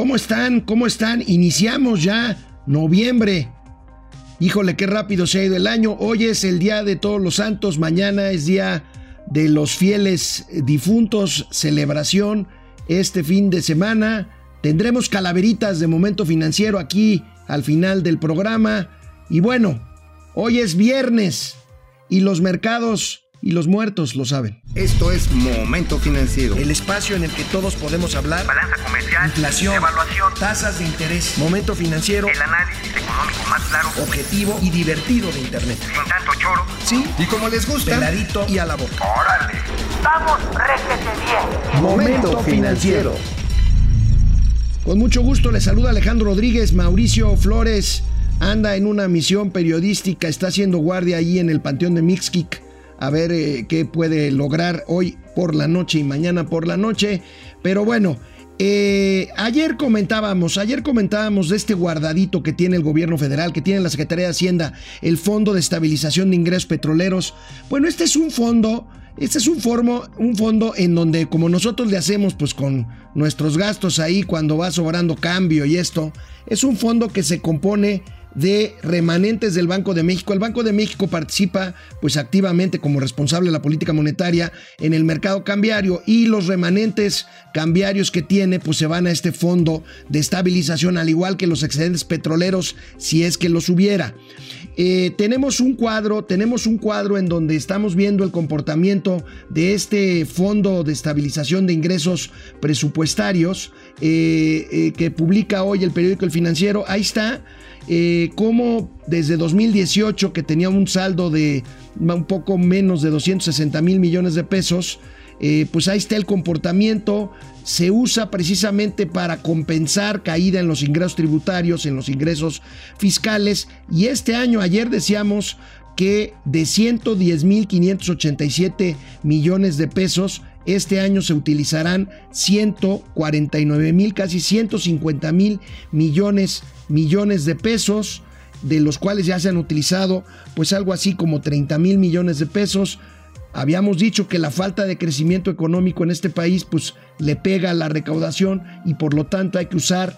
¿Cómo están? ¿Cómo están? Iniciamos ya noviembre. Híjole, qué rápido se ha ido el año. Hoy es el Día de Todos los Santos, mañana es Día de los Fieles Difuntos, celebración este fin de semana. Tendremos calaveritas de momento financiero aquí al final del programa. Y bueno, hoy es viernes y los mercados y los muertos lo saben. Esto es Momento Financiero. El espacio en el que todos podemos hablar. Balanza comercial. Inflación. Evaluación. Tasas de interés. Momento Financiero. El análisis económico más claro. Objetivo y divertido de Internet. Sin tanto choro. Sí. Y como les gusta. Peladito y a la boca. ¡Órale! ¡Vamos, réjete bien! Momento Financiero. Con mucho gusto le saluda Alejandro Rodríguez. Mauricio Flores anda en una misión periodística. Está haciendo guardia ahí en el Panteón de Mixquic a ver eh, qué puede lograr hoy por la noche y mañana por la noche. Pero bueno, eh, ayer comentábamos, ayer comentábamos de este guardadito que tiene el gobierno federal, que tiene la Secretaría de Hacienda, el Fondo de Estabilización de Ingresos Petroleros. Bueno, este es un fondo, este es un, un fondo en donde como nosotros le hacemos pues con nuestros gastos ahí cuando va sobrando cambio y esto, es un fondo que se compone de remanentes del Banco de México. El Banco de México participa pues activamente como responsable de la política monetaria en el mercado cambiario y los remanentes cambiarios que tiene pues se van a este fondo de estabilización al igual que los excedentes petroleros si es que los hubiera. Eh, tenemos un cuadro, tenemos un cuadro en donde estamos viendo el comportamiento de este fondo de estabilización de ingresos presupuestarios eh, eh, que publica hoy el periódico El Financiero. Ahí está eh, cómo desde 2018, que tenía un saldo de un poco menos de 260 mil millones de pesos, eh, pues ahí está el comportamiento, se usa precisamente para compensar caída en los ingresos tributarios, en los ingresos fiscales, y este año, ayer decíamos que de 110 mil 587 millones de pesos, este año se utilizarán 149 mil, casi 150 mil millones, millones de pesos, de los cuales ya se han utilizado pues algo así como 30 mil millones de pesos. Habíamos dicho que la falta de crecimiento económico en este país pues le pega a la recaudación y por lo tanto hay que usar,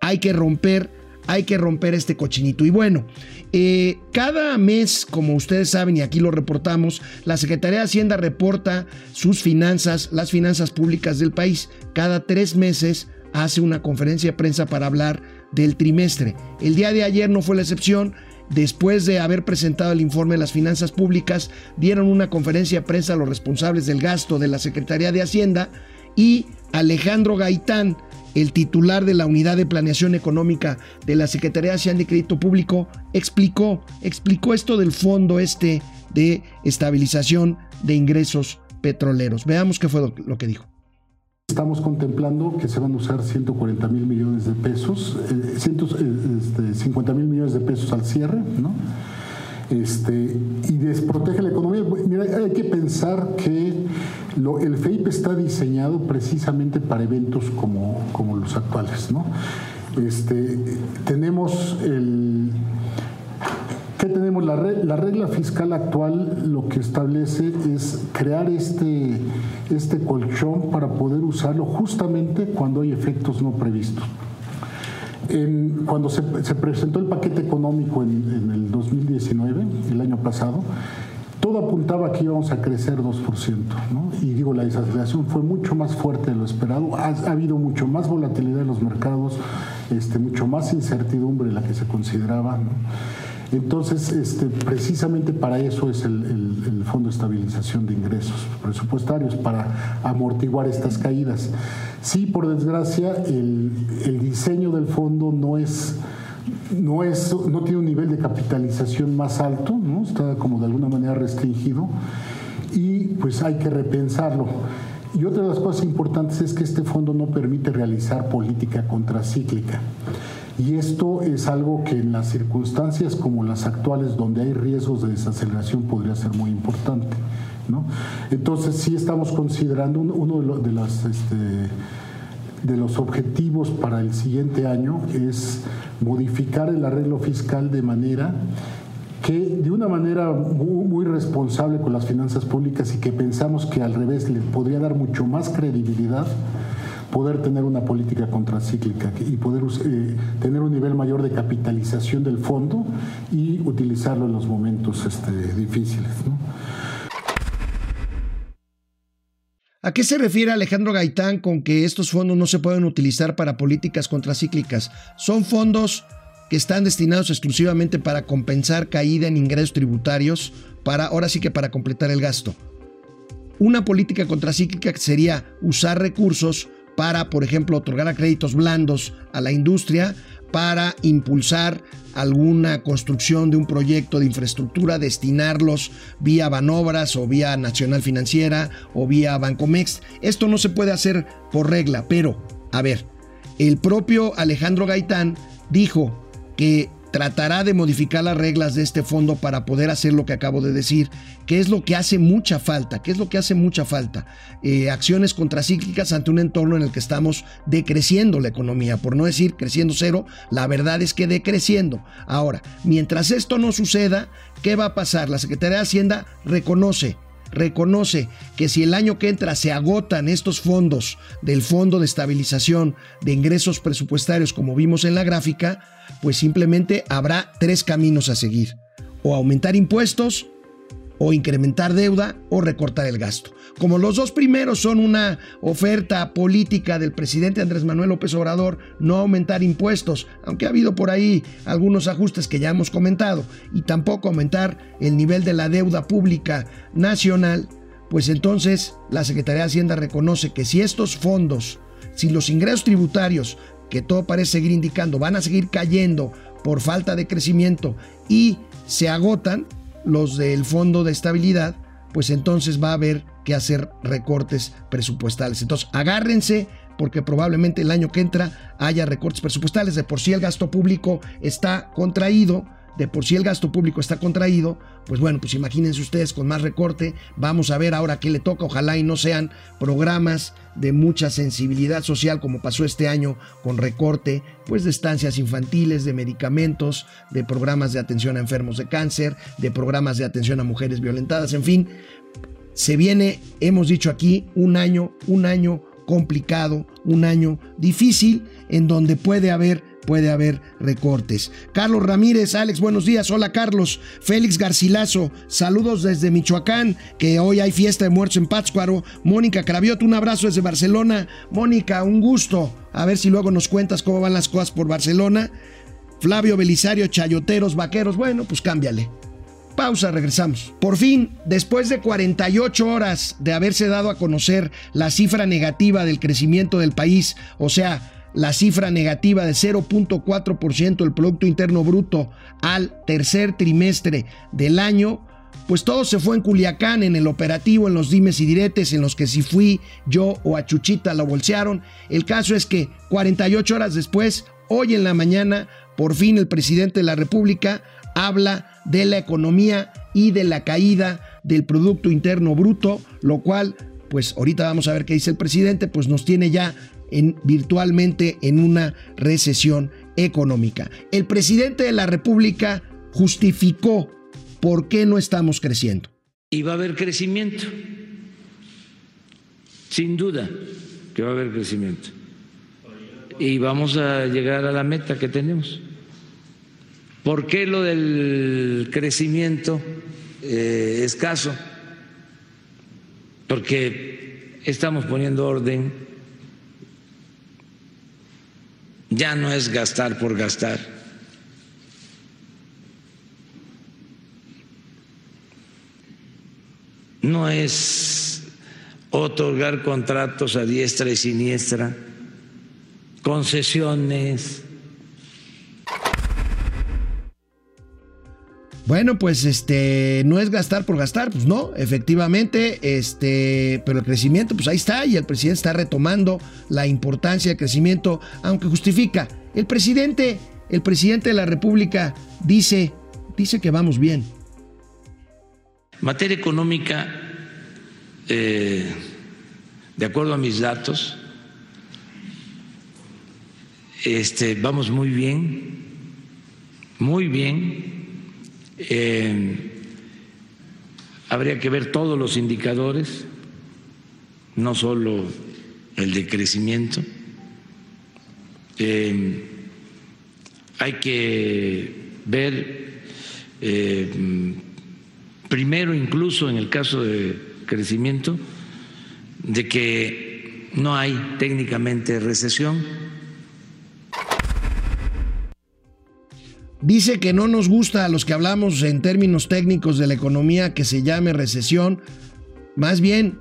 hay que romper hay que romper este cochinito. Y bueno, eh, cada mes, como ustedes saben y aquí lo reportamos, la Secretaría de Hacienda reporta sus finanzas, las finanzas públicas del país. Cada tres meses hace una conferencia de prensa para hablar del trimestre. El día de ayer no fue la excepción. Después de haber presentado el informe de las finanzas públicas, dieron una conferencia de prensa a los responsables del gasto de la Secretaría de Hacienda y Alejandro Gaitán, el titular de la Unidad de Planeación Económica de la Secretaría de Hacienda Crédito Público, explicó, explicó esto del fondo este de estabilización de ingresos petroleros. Veamos qué fue lo que dijo. Estamos contemplando que se van a usar 140 mil millones de pesos, eh, 150 este, mil millones de pesos al cierre, ¿no? Este, y desprotege la economía. Mira, hay que pensar que el FEIP está diseñado precisamente para eventos como, como los actuales. ¿no? Este, tenemos el, ¿Qué tenemos? La, la, regla fiscal actual lo que establece es crear este, este colchón para poder usarlo justamente cuando hay efectos no previstos. Cuando se, se, presentó el paquete económico en, el 2019, el año pasado, apuntaba que íbamos a crecer 2%, ¿no? Y digo, la desaceleración fue mucho más fuerte de lo esperado, ha, ha habido mucho más volatilidad en los mercados, este, mucho más incertidumbre de la que se consideraba. Entonces, este, precisamente para eso es el, Fondo de Estabilización de Ingresos Presupuestarios, para amortiguar estas caídas. Sí, por desgracia, el diseño del fondo no es, no, es, no tiene un nivel de capitalización más alto, ¿no? está como de alguna manera restringido y pues hay que repensarlo. Y otra de las cosas importantes es que este fondo no permite realizar política contracíclica. Y esto es algo que en las circunstancias como las actuales, donde hay riesgos de desaceleración, podría ser muy importante. ¿no? Entonces, sí estamos considerando uno de, lo, de, las, este, de los objetivos para el siguiente año es modificar el arreglo fiscal de manera que de una manera muy, responsable con las finanzas públicas y que pensamos que al revés le podría dar mucho más credibilidad poder tener una política contracíclica y poder eh, tener un nivel mayor de capitalización del fondo y utilizarlo en los momentos este, difíciles. ¿A qué se refiere Alejandro Gaitán con que estos fondos no se pueden utilizar para políticas contracíclicas? Son fondos que están destinados exclusivamente para compensar caída en ingresos tributarios, para ahora sí que para completar el gasto. Una política contracíclica sería usar recursos para, por ejemplo, otorgar créditos blandos a la industria para impulsar alguna construcción de un proyecto de infraestructura, destinarlos vía Banobras o vía Nacional Financiera o vía Bancomex. Esto no se puede hacer por regla, pero, a ver, el propio Alejandro Gaitán dijo que tratará de modificar las reglas de este fondo para poder hacer lo que acabo de decir, que es lo que hace mucha falta, que es lo que hace mucha falta. Eh, acciones contracíclicas ante un entorno en el que estamos decreciendo la economía, por no decir creciendo cero, la verdad es que decreciendo. Ahora, mientras esto no suceda, ¿qué va a pasar? La Secretaría de Hacienda reconoce reconoce que si el año que entra se agotan estos fondos del Fondo de Estabilización de Ingresos Presupuestarios, como vimos en la gráfica, pues simplemente habrá tres caminos a seguir. O aumentar impuestos, o incrementar deuda, o recortar el gasto. Como los dos primeros son una oferta política del presidente Andrés Manuel López Obrador, no aumentar impuestos, aunque ha habido por ahí algunos ajustes que ya hemos comentado, y tampoco aumentar el nivel de la deuda pública nacional, pues entonces la Secretaría de Hacienda reconoce que si estos fondos, si los ingresos tributarios, que todo parece seguir indicando, van a seguir cayendo por falta de crecimiento y se agotan los del Fondo de Estabilidad, pues entonces va a haber que hacer recortes presupuestales. Entonces, agárrense porque probablemente el año que entra haya recortes presupuestales. De por sí el gasto público está contraído, de por sí el gasto público está contraído, pues bueno, pues imagínense ustedes con más recorte, vamos a ver ahora qué le toca, ojalá y no sean programas de mucha sensibilidad social como pasó este año con recorte, pues de estancias infantiles, de medicamentos, de programas de atención a enfermos de cáncer, de programas de atención a mujeres violentadas, en fin, se viene, hemos dicho aquí, un año, un año complicado, un año difícil en donde puede haber puede haber recortes. Carlos Ramírez, Alex, buenos días. Hola Carlos. Félix Garcilaso, saludos desde Michoacán, que hoy hay fiesta de muertos en Pátzcuaro. Mónica Cravioto, un abrazo desde Barcelona. Mónica, un gusto. A ver si luego nos cuentas cómo van las cosas por Barcelona. Flavio Belisario, Chayoteros, Vaqueros. Bueno, pues cámbiale. Pausa, regresamos. Por fin, después de 48 horas de haberse dado a conocer la cifra negativa del crecimiento del país, o sea, la cifra negativa de 0.4% del Producto Interno Bruto al tercer trimestre del año, pues todo se fue en Culiacán, en el operativo, en los dimes y diretes, en los que si fui yo o a Chuchita lo bolsearon. El caso es que 48 horas después, hoy en la mañana, por fin el presidente de la República habla de la economía y de la caída del Producto Interno Bruto, lo cual, pues ahorita vamos a ver qué dice el presidente, pues nos tiene ya en, virtualmente en una recesión económica. El presidente de la República justificó por qué no estamos creciendo. Y va a haber crecimiento, sin duda que va a haber crecimiento. Y vamos a llegar a la meta que tenemos. ¿Por qué lo del crecimiento eh, escaso? Porque estamos poniendo orden, ya no es gastar por gastar. No es otorgar contratos a diestra y siniestra, concesiones Bueno, pues este no es gastar por gastar, pues no, efectivamente, este, pero el crecimiento, pues ahí está, y el presidente está retomando la importancia del crecimiento, aunque justifica. El presidente, el presidente de la República dice, dice que vamos bien. Materia económica, eh, de acuerdo a mis datos, este, vamos muy bien, muy bien eh, habría que ver todos los indicadores, no solo el de crecimiento. Eh, hay que ver eh, primero, incluso en el caso de crecimiento, de que no hay técnicamente recesión. Dice que no nos gusta a los que hablamos en términos técnicos de la economía que se llame recesión. Más bien,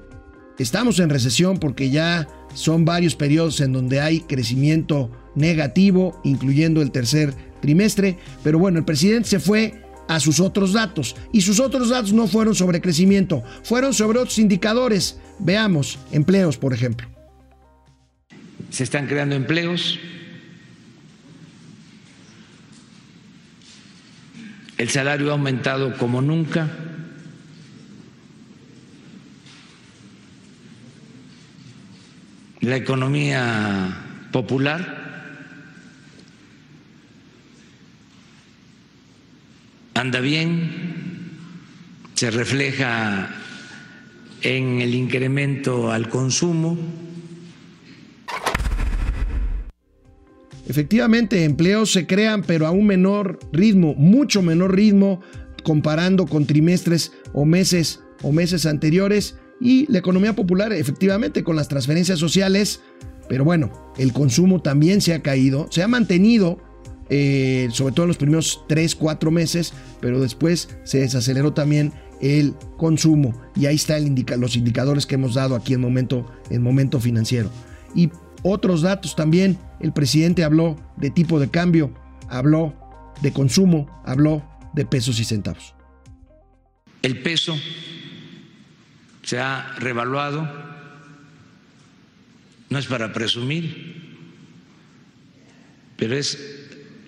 estamos en recesión porque ya son varios periodos en donde hay crecimiento negativo, incluyendo el tercer trimestre. Pero bueno, el presidente se fue a sus otros datos. Y sus otros datos no fueron sobre crecimiento, fueron sobre otros indicadores. Veamos, empleos, por ejemplo. Se están creando empleos. El salario ha aumentado como nunca. La economía popular anda bien, se refleja en el incremento al consumo. Efectivamente, empleos se crean, pero a un menor ritmo, mucho menor ritmo, comparando con trimestres o meses o meses anteriores. Y la economía popular, efectivamente, con las transferencias sociales, pero bueno, el consumo también se ha caído, se ha mantenido eh, sobre todo en los primeros 3, 4 meses, pero después se desaceleró también el consumo y ahí están los indicadores que hemos dado aquí en momento, en momento financiero. Y otros datos también, el presidente habló de tipo de cambio, habló de consumo, habló de pesos y centavos. El peso se ha revaluado, no es para presumir, pero es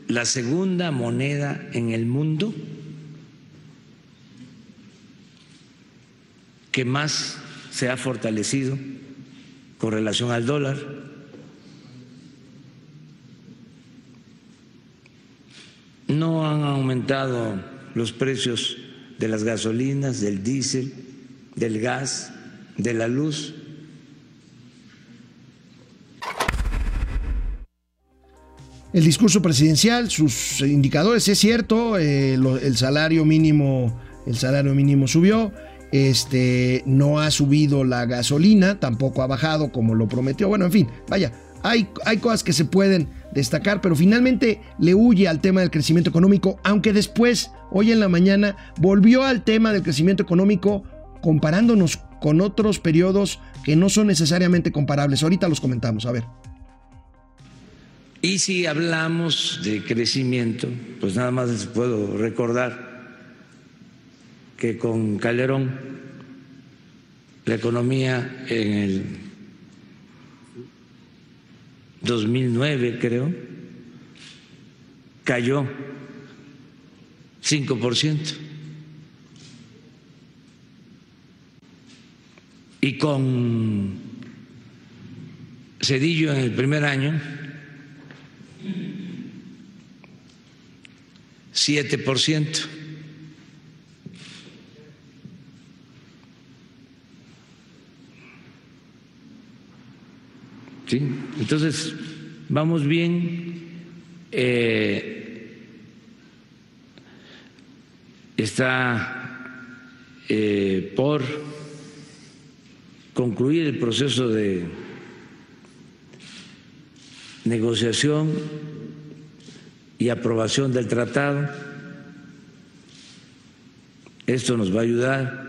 la segunda moneda en el mundo que más se ha fortalecido con relación al dólar. Han aumentado los precios de las gasolinas, del diésel, del gas, de la luz. el discurso presidencial, sus indicadores, es cierto, eh, el salario mínimo, el salario mínimo subió, este, no ha subido la gasolina, tampoco ha bajado como lo prometió. Bueno, en fin, vaya, hay, hay cosas que se pueden destacar, pero finalmente le huye al tema del crecimiento económico, aunque después, hoy en la mañana, volvió al tema del crecimiento económico comparándonos con otros periodos que no son necesariamente comparables. Ahorita los comentamos, a ver. Y si hablamos de crecimiento, pues nada más les puedo recordar que con Calderón la economía en el 2009, creo, cayó 5%. Y con Cedillo en el primer año 7%. ¿Sí? Entonces, vamos bien. Eh, está eh, por concluir el proceso de negociación y aprobación del tratado. Esto nos va a ayudar.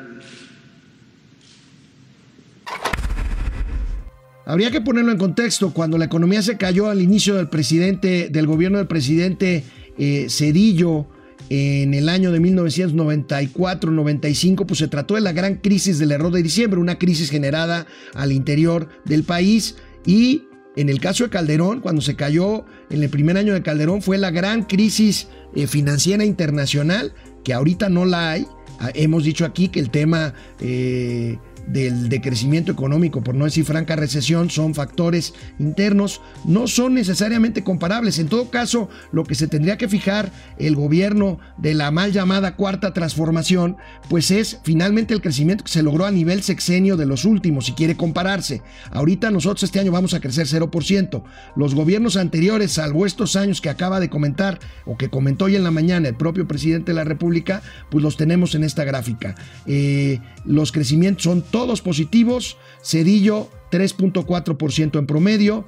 Habría que ponerlo en contexto. Cuando la economía se cayó al inicio del presidente, del gobierno del presidente eh, Cedillo en el año de 1994-95, pues se trató de la gran crisis del error de diciembre, una crisis generada al interior del país y en el caso de Calderón, cuando se cayó en el primer año de Calderón, fue la gran crisis eh, financiera internacional, que ahorita no la hay. Ah, hemos dicho aquí que el tema eh, del decrecimiento económico, por no decir franca recesión, son factores internos, no son necesariamente comparables. En todo caso, lo que se tendría que fijar el gobierno de la mal llamada cuarta transformación, pues es finalmente el crecimiento que se logró a nivel sexenio de los últimos, si quiere compararse. Ahorita nosotros este año vamos a crecer 0%. Los gobiernos anteriores, salvo estos años que acaba de comentar o que comentó hoy en la mañana el propio presidente de la República, pues los tenemos en esta gráfica. Eh, los crecimientos son todos positivos. Cedillo 3.4% en promedio.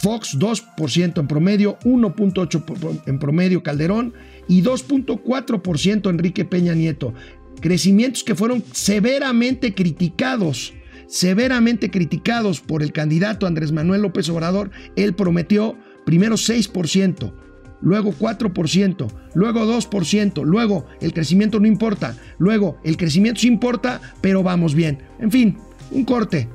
Fox 2% en promedio, 1.8% en promedio Calderón y 2.4% Enrique Peña Nieto. Crecimientos que fueron severamente criticados, severamente criticados por el candidato Andrés Manuel López Obrador. Él prometió primero 6%, luego 4%, luego 2%, luego el crecimiento no importa, luego el crecimiento sí importa, pero vamos bien. En fin, un corte.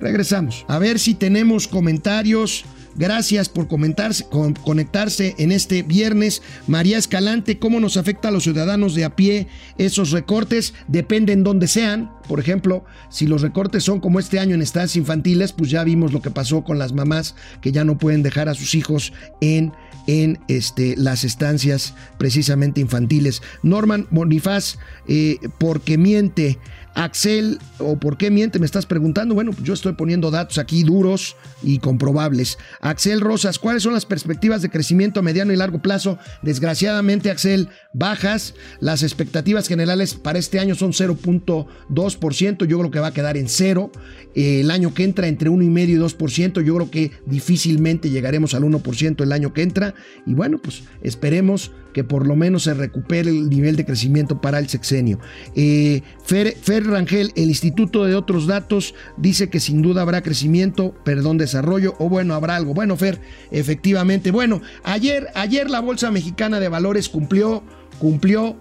Regresamos. A ver si tenemos comentarios. Gracias por comentarse, con, conectarse en este viernes. María Escalante, ¿cómo nos afecta a los ciudadanos de a pie esos recortes? Dependen dónde sean. Por ejemplo, si los recortes son como este año en estancias infantiles, pues ya vimos lo que pasó con las mamás que ya no pueden dejar a sus hijos en, en este, las estancias precisamente infantiles. Norman Bonifaz, eh, porque miente. Axel, ¿o por qué miente? Me estás preguntando. Bueno, yo estoy poniendo datos aquí duros y comprobables. Axel Rosas, ¿cuáles son las perspectivas de crecimiento a mediano y largo plazo? Desgraciadamente, Axel, bajas. Las expectativas generales para este año son 0.2%. Yo creo que va a quedar en cero. el año que entra entre 1,5 y 2%. Yo creo que difícilmente llegaremos al 1% el año que entra. Y bueno, pues esperemos que por lo menos se recupere el nivel de crecimiento para el sexenio. Eh, Fer, Fer, Rangel, el Instituto de Otros Datos, dice que sin duda habrá crecimiento, perdón, desarrollo, o bueno, habrá algo. Bueno, Fer, efectivamente. Bueno, ayer, ayer la Bolsa Mexicana de Valores cumplió, cumplió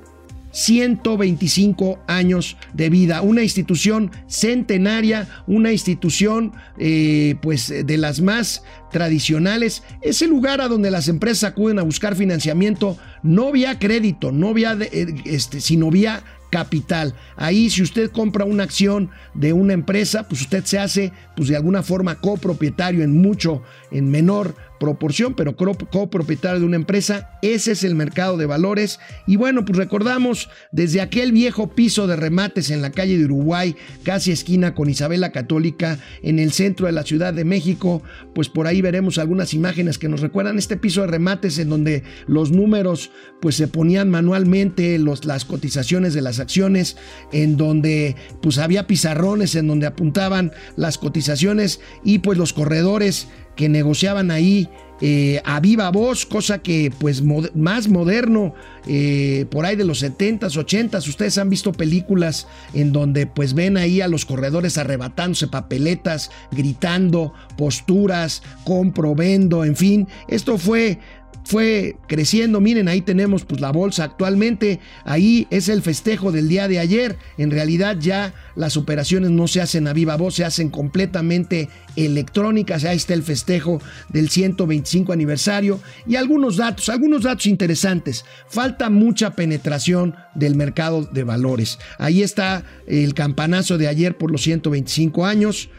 125 años de vida, una institución centenaria, una institución eh, pues de las más tradicionales, es el lugar a donde las empresas acuden a buscar financiamiento, no vía crédito, no vía, eh, este, sino vía capital. Ahí si usted compra una acción de una empresa, pues usted se hace pues de alguna forma copropietario en mucho, en menor proporción, pero copropietario de una empresa. Ese es el mercado de valores. Y bueno, pues recordamos desde aquel viejo piso de remates en la calle de Uruguay, casi esquina con Isabela Católica, en el centro de la Ciudad de México, pues por ahí veremos algunas imágenes que nos recuerdan este piso de remates en donde los números pues se ponían manualmente, los, las cotizaciones de las acciones, en donde pues había pizarrones en donde apuntaban las cotizaciones y pues los corredores que negociaban ahí eh, a viva voz, cosa que pues más moderno, eh, por ahí de los 70s, 80s, ustedes han visto películas en donde pues ven ahí a los corredores arrebatándose papeletas, gritando, posturas, compro, vendo, en fin, esto fue fue creciendo. Miren, ahí tenemos pues la bolsa actualmente. Ahí es el festejo del día de ayer. En realidad ya las operaciones no se hacen a viva voz, se hacen completamente electrónicas. Ahí está el festejo del 125 aniversario y algunos datos, algunos datos interesantes. Falta mucha penetración del mercado de valores. Ahí está el campanazo de ayer por los 125 años.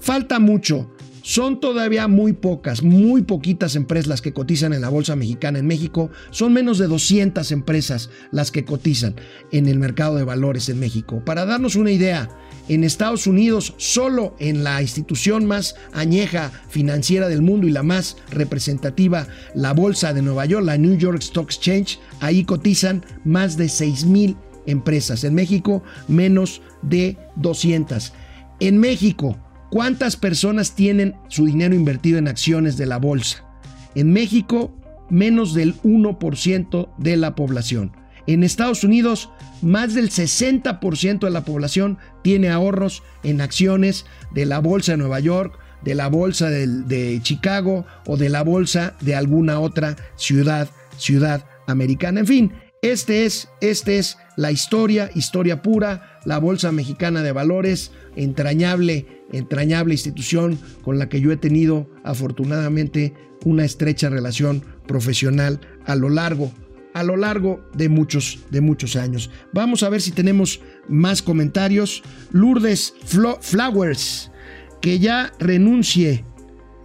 Falta mucho. Son todavía muy pocas, muy poquitas empresas las que cotizan en la Bolsa Mexicana en México. Son menos de 200 empresas las que cotizan en el mercado de valores en México. Para darnos una idea, en Estados Unidos, solo en la institución más añeja financiera del mundo y la más representativa, la Bolsa de Nueva York, la New York Stock Exchange, ahí cotizan más de 6 mil empresas. En México, menos de 200. En México, ¿Cuántas personas tienen su dinero invertido en acciones de la bolsa? En México, menos del 1% de la población. En Estados Unidos, más del 60% de la población tiene ahorros en acciones de la Bolsa de Nueva York, de la Bolsa de, Chicago o de la Bolsa de alguna otra ciudad, ciudad americana. En fin, este es, este es la historia, historia pura, la Bolsa Mexicana de Valores, entrañable entrañable institución con la que yo he tenido afortunadamente una estrecha relación profesional a lo largo, a lo largo de muchos, de muchos años. Vamos a ver si tenemos más comentarios. Lourdes Flowers, que ya renuncie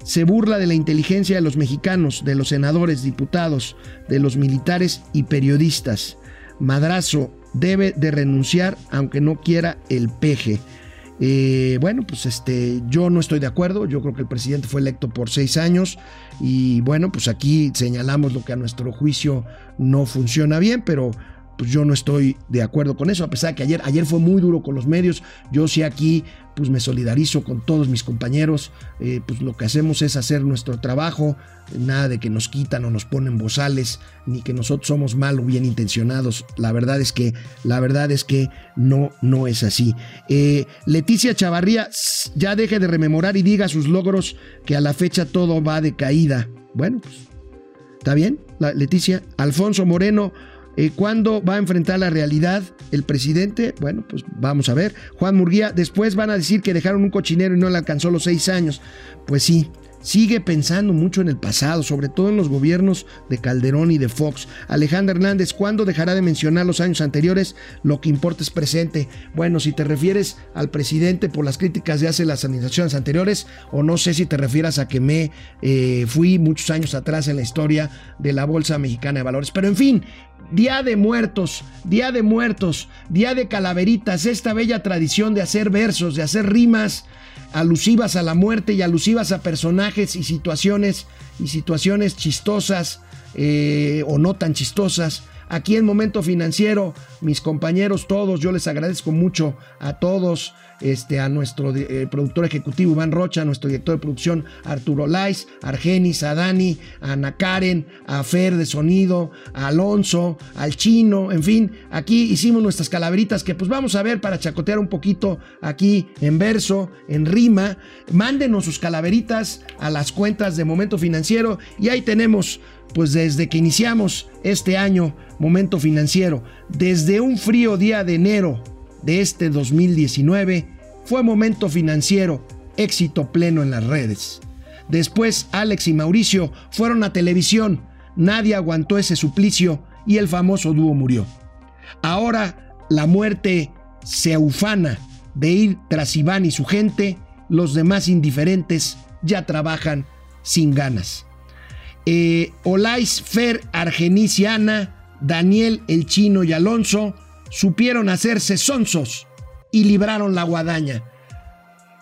se burla de la inteligencia de los mexicanos, de los senadores, diputados, de los militares y periodistas. Madrazo debe de renunciar aunque no quiera el peje. Eh, bueno, pues este, yo no estoy de acuerdo. Yo creo que el presidente fue electo por seis años y bueno, pues aquí señalamos lo que a nuestro juicio no funciona bien, pero pues yo no estoy de acuerdo con eso, a pesar de que ayer, ayer fue muy duro con los medios, yo sí aquí pues me solidarizo con todos mis compañeros, eh, pues lo que hacemos es hacer nuestro trabajo, nada de que nos quitan o nos ponen bozales, ni que nosotros somos mal o bien intencionados, la verdad es que, la verdad es que no, no es así. Eh, Leticia Chavarría, ya deje de rememorar y diga sus logros, que a la fecha todo va de caída. Bueno, pues, ¿está bien? Leticia, Alfonso Moreno, eh, ¿Cuándo va a enfrentar la realidad el presidente? Bueno, pues vamos a ver. Juan Murguía, después van a decir que dejaron un cochinero y no le alcanzó los seis años. Pues sí, sigue pensando mucho en el pasado, sobre todo en los gobiernos de Calderón y de Fox. Alejandra Hernández, ¿cuándo dejará de mencionar los años anteriores? Lo que importa es presente. Bueno, si te refieres al presidente por las críticas de hace las administraciones anteriores, o no sé si te refieras a que me eh, fui muchos años atrás en la historia de la Bolsa Mexicana de Valores. Pero en fin, Día de Muertos, Día de Muertos, Día de Calaveritas, esta bella tradición de hacer versos, de hacer rimas alusivas a la muerte y alusivas a personajes y situaciones y situaciones chistosas eh, o no tan chistosas. Aquí en Momento Financiero, mis compañeros todos, yo les agradezco mucho a todos este, a nuestro eh, productor ejecutivo Iván Rocha, a nuestro director de producción Arturo Lais, a Argenis, a Dani, a Ana Karen, a Fer de Sonido, a Alonso, al Chino, en fin, aquí hicimos nuestras calaveritas que pues vamos a ver para chacotear un poquito aquí en verso, en rima. Mándenos sus calaveritas a las cuentas de Momento Financiero y ahí tenemos pues desde que iniciamos este año, momento financiero, desde un frío día de enero de este 2019, fue momento financiero, éxito pleno en las redes. Después Alex y Mauricio fueron a televisión, nadie aguantó ese suplicio y el famoso dúo murió. Ahora la muerte se ufana de ir tras Iván y su gente, los demás indiferentes ya trabajan sin ganas. Eh, Olais, Fer, Argeniciana, Daniel, el Chino y Alonso supieron hacerse sonsos y libraron la guadaña.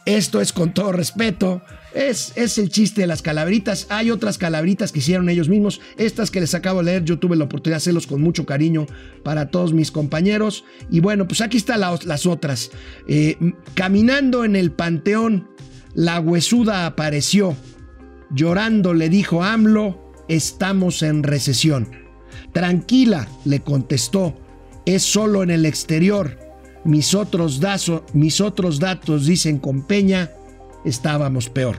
Esto es con todo respeto. Es, es, el chiste de las calaveritas. Hay otras calaveritas que hicieron ellos mismos. Estas que les acabo de leer, yo tuve la oportunidad de hacerlos con mucho cariño para todos mis compañeros. Y bueno, pues aquí están las otras. Eh, caminando en el panteón, la huesuda apareció. Llorando le dijo AMLO, estamos en recesión. Tranquila, le contestó, es solo en el exterior mis otros, datos dicen con Peña, estábamos peor.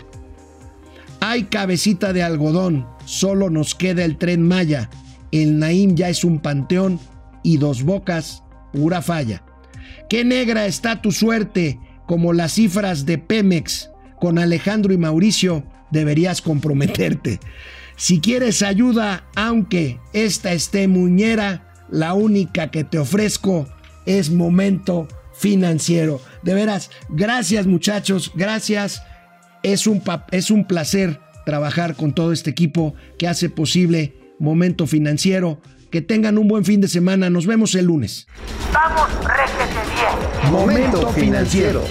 Hay cabecita de algodón, solo nos queda el tren Maya. El Naim ya es un panteón y dos bocas, pura falla. Qué negra está tu suerte, como las cifras de Pemex. Con Alejandro y Mauricio deberías comprometerte. Si quieres ayuda, aunque esta esté muñera, la única que te ofrezco es momento financiero. De veras, gracias muchachos, gracias. Es un, es un placer trabajar con todo este equipo que hace posible Momento Financiero. Que tengan un buen fin de semana. Nos vemos el lunes. Vamos, réjete bien. Momento Financiero.